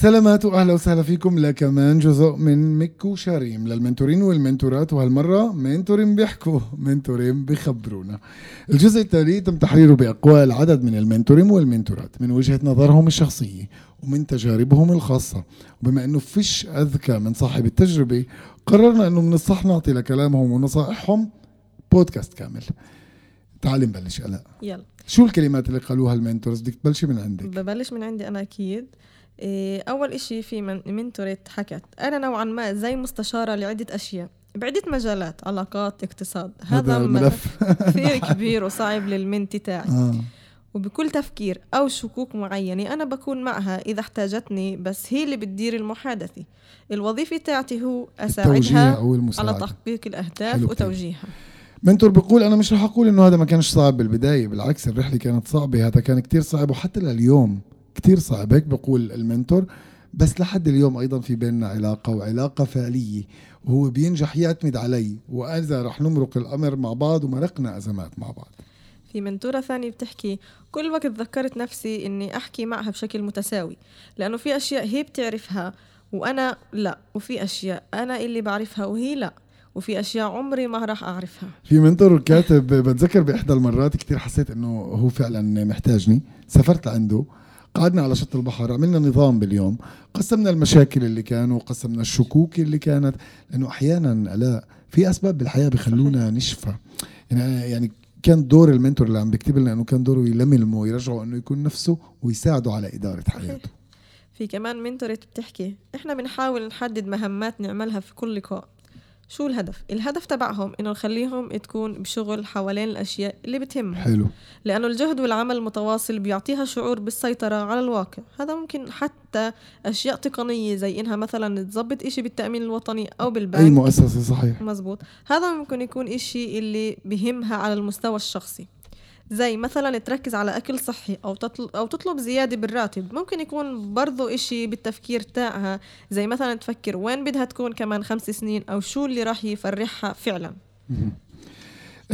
سلامات واهلا وسهلا فيكم. لكمان جزء من مكو شريم. للمنتورين والمنتورات وهالمرة منتورين بيحكوا منتورين بيخبرونا. الجزء التالي تم تحريره بأقوال عدد من المنتورين والمنتورات من وجهة نظرهم الشخصيه ومن تجاربهم الخاصة. وبما إنه فيش أذكى من صاحب التجربة قررنا إنه من الصح نعطي لكلامهم ونصائحهم بودكاست كامل. تعالي نبلش الاء. يلا. شو الكلمات اللي قالوها المنتورز؟ بدك تبلشي من عندك. ببلش من عندي أنا أكيد. إيه، أول إشي في من منتوريت حكت. أنا نوعا ما زي مستشارة لعدة أشياء بعدة مجالات علاقات اقتصاد. هذا ملف كثير كبير وصعب للمنت تاعي آه. وبكل تفكير أو شكوك معينة أنا بكون معها إذا احتاجتني بس هي اللي بتدير المحادثة. الوظيفة تاعتي هو أساعدها على تحقيق الأهداف. وتوجيهها. منتور بيقول أنا مش رح أقول إنه هذا ما كانش صعب بالبداية بالعكس الرحلة كانت صعبة هذا كان كتير صعب وحتى لليوم. كتير صعب. هيك بقول المنتور. بس لحد اليوم أيضا في بيننا علاقة وعلاقة فعلية. وهو بينجح يعتمد علي. وإذا رح نمرق الأمر مع بعض ومرقنا أزمات مع بعض. في منتورة ثانية بتحكي كل وقت ذكرت نفسي إني أحكي معها بشكل متساوي لأنه في أشياء هي بتعرفها وأنا لا وفي أشياء أنا اللي بعرفها وهي لا وفي أشياء عمري ما راح أعرفها. في منتور كاتب بتذكر بإحدى المرات كتير حسيت إنه هو فعلا محتاجني. سافرت لعنده. قعدنا على شط البحر عملنا نظام باليوم. قسمنا المشاكل اللي كانوا قسمنا الشكوك اللي كانت لأنه أحيانا لا في أسباب بالحياة بخلونا نشفى. يعني يعني كان دور المنتور اللي عم بيكتب لنا إنه كان دوره يلملمه ويرجعه إنه يكون نفسه ويساعده على إدارة حياته. في كمان منتورة بتحكي إحنا بنحاول نحدد مهمات نعملها في كل لقاء. شو الهدف؟ الهدف تبعهم إنه نخليهم تكون بشغل حوالين الأشياء اللي بتهمهم. حلو. لأنه الجهد والعمل المتواصل بيعطيها شعور بالسيطرة على الواقع. هذا ممكن حتى أشياء تقنية زي إنها مثلا تظبط إشي بالتأمين الوطني اي بالبنك. مؤسسة صحيح. مزبوط. هذا ممكن يكون إشي اللي بهمها على المستوى الشخصي. زي مثلا تركز على أكل صحي أو تطلب, أو تطلب زيادة بالراتب. ممكن يكون برضو إشي بالتفكير تاعها. زي مثلا تفكر وين بدها تكون كمان خمس سنين أو شو اللي راح يفرحها فعلا.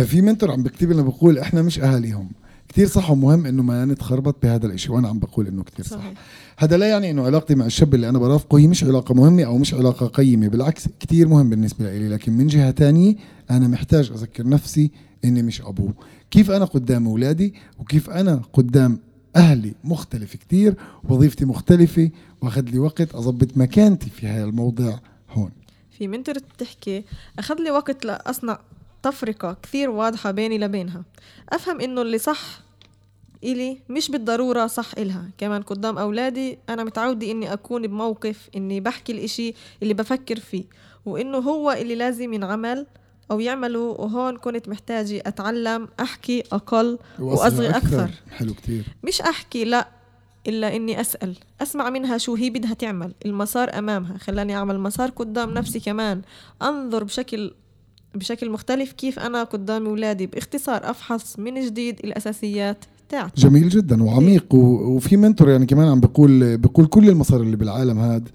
في منتور عم بكتب لنا بقول إحنا مش أهاليهم. كتير صح ومهم إنه ما نتخربط بهذا الإشي وأنا عم بقول إنه كتير صح. هذا لا يعني إنه علاقتي مع الشاب اللي أنا برافقه هي مش علاقة مهمة أو مش علاقة قيمة بالعكس كتير مهم بالنسبة لي لكن من جهة تانية أنا محتاج أذكر نفسي إني مش أبوه. كيف أنا قدام أولادي وكيف أنا قدام أهلي؟ مختلف كتير وظيفتي مختلفة وأخذ لي وقت اضبط مكانتي في هذا الموضع هون. في منتور بتحكي أخذ لي وقت لأصنع تفرقة كثير واضحة بيني لبينها. أفهم إنه اللي صح إلي مش بالضرورة صح إلها. كمان قدام أولادي أنا متعودة إني أكون بموقف إني بحكي الإشي اللي بفكر فيه وإنه هو اللي لازم ينعمل أو يعمله وهون كنت محتاجة أتعلم أحكي أقل وأصغي أكثر. حلو كتير. مش أحكي لا إلا إني أسأل. أسمع منها شو هي بدها تعمل. المسار أمامها. خلاني أعمل مسار قدام نفسي كمان. أنظر بشكل بشكل مختلف كيف أنا قدام أولادي باختصار أفحص من جديد الأساسيات تاعتي. جميل جدا وعميق. وفي منتور يعني كمان عم بقول بقول كل المصاري اللي بالعالم هاد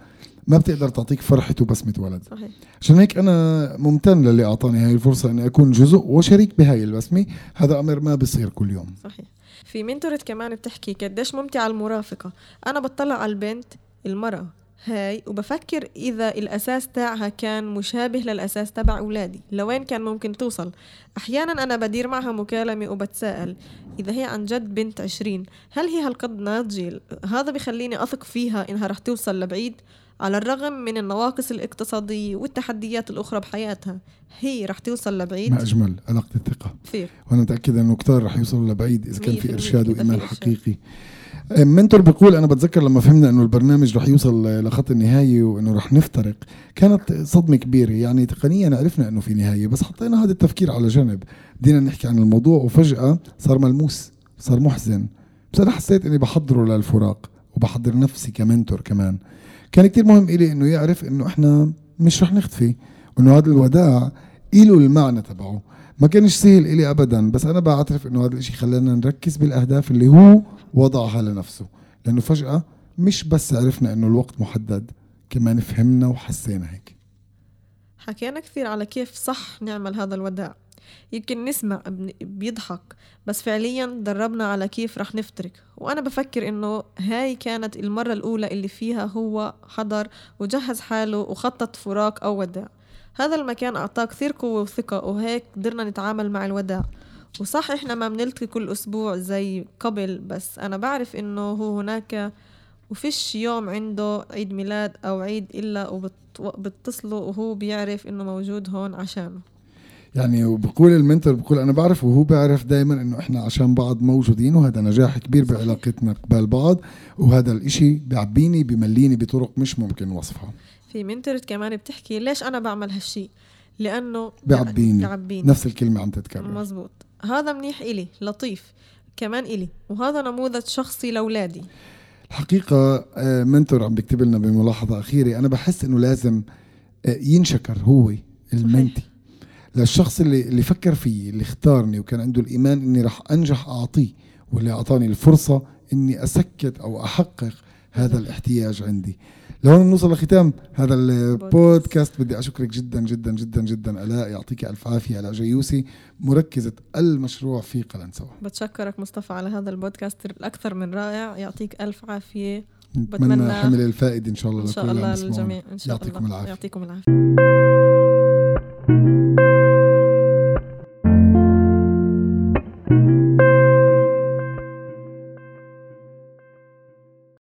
ما بتقدر تعطيك فرحة وبسمة ولد. صحيح. عشان هيك أنا ممتن للي أعطاني هاي الفرصة أني أكون جزء وشريك بهاي البسمة. هذا أمر ما بيصير كل يوم. صحيح. في منتورة كمان بتحكي قديش ممتعة المرافقة. أنا بطلع على البنت المرأة هاي وبفكر إذا الأساس تاعها كان مشابه للأساس تبع أولادي. لوين كان ممكن توصل؟ أحيانا أنا بدير معها مكالمة وبتساءل إذا هي عن جد بنت عشرين هل هي هالقد ناضجة؟ هذا بخليني أثق فيها إنها رح توصل لبعيد؟ على الرغم من النواقص الاقتصادية والتحديات الأخرى بحياتها هي رح توصل لبعيد. ما أجمل علاقة الثقة. كثير وأنا متأكد أنه كتار رح يوصلوا لبعيد إذا كان في إرشاد وإيمان. حقيقي. منتور بيقول أنا بتذكر لما فهمنا أنه البرنامج رح يوصل لخط النهاية وأنه رح نفترق. كانت صدمة كبيرة. يعني تقنيا عرفنا أنه في نهاية بس حطينا هذا التفكير على جنب. بدينا نحكي عن الموضوع وفجأة صار ملموس صار محزن. بس أنا حسيت أني بحضره للفراق وبحضر نفسي كمنتور كمان. كان كتير مهم إلي أنه يعرف أنه إحنا مش رح نختفي وأنه هذا الوداع إله المعنى تبعه. ما كانش سهل إلي أبدا بس أنا بعترف أنه هذا الإشي خلانا نركز بالأهداف اللي هو وضعها لنفسه. لأنه فجأة مش بس عرفنا أنه الوقت محدد كمان فهمنا وحسينا هيك. حكينا كثير على كيف صح نعمل هذا الوداع. يمكن نسمع بيضحك بس فعليا دربنا على كيف رح نفترق وأنا بفكر إنه هاي كانت المرة الأولى اللي فيها هو حضر وجهز حاله وخطط فراق أو وداع. هذا المكان أعطاه كثير قوة وثقة وهيك قدرنا نتعامل مع الوداع. وصح إحنا ما بنلتقي كل أسبوع زي قبل بس أنا بعرف إنه هو هناك وفيش يوم عنده عيد ميلاد أو عيد إلا وبتصله وهو بيعرف إنه موجود هون عشانه. يعني وبقول المنتور بقول أنا بعرف وهو بيعرف دائما إنه إحنا عشان بعض موجودين وهذا نجاح كبير. بعلاقتنا قبال بعض وهذا الإشي بيعبيني بمليني بطرق مش ممكن وصفها. في منتورت كمان بتحكي ليش أنا بعمل هالشي؟ لأنه بيعبيني. بيعبيني. نفس الكلمة عم تتكرر. مزبوط. هذا منيح إلي لطيف كمان إلي وهذا نموذج شخصي لأولادي. الحقيقة آه، منتور عم بيكتب لنا بملاحظة أخيرة. أنا بحس إنه لازم آه، ينشكر هو المنتي. للشخص اللي اللي فكر فيي اللي اختارني وكان عنده الإيمان إني رح أنجح أعطيه واللي أعطاني الفرصة إني أسكت أو أحقق هذا الاحتياج عندي. لهون بنوصل لختام هذا البودكاست. بدي أشكرك جدا جدا جدا جدا. ألاء يعطيك ألف عافية. ألاء جيوسي مركزة المشروع في قلنسوة بتشكرك مصطفى على هذا البودكاست الأكثر من رائع. يعطيك عافية. نتمنى بتمنى حمل الفائدة إن شاء الله إن شاء الله. للجميع إن شاء يعطيكم الله. العافية. يعطيكم العافية.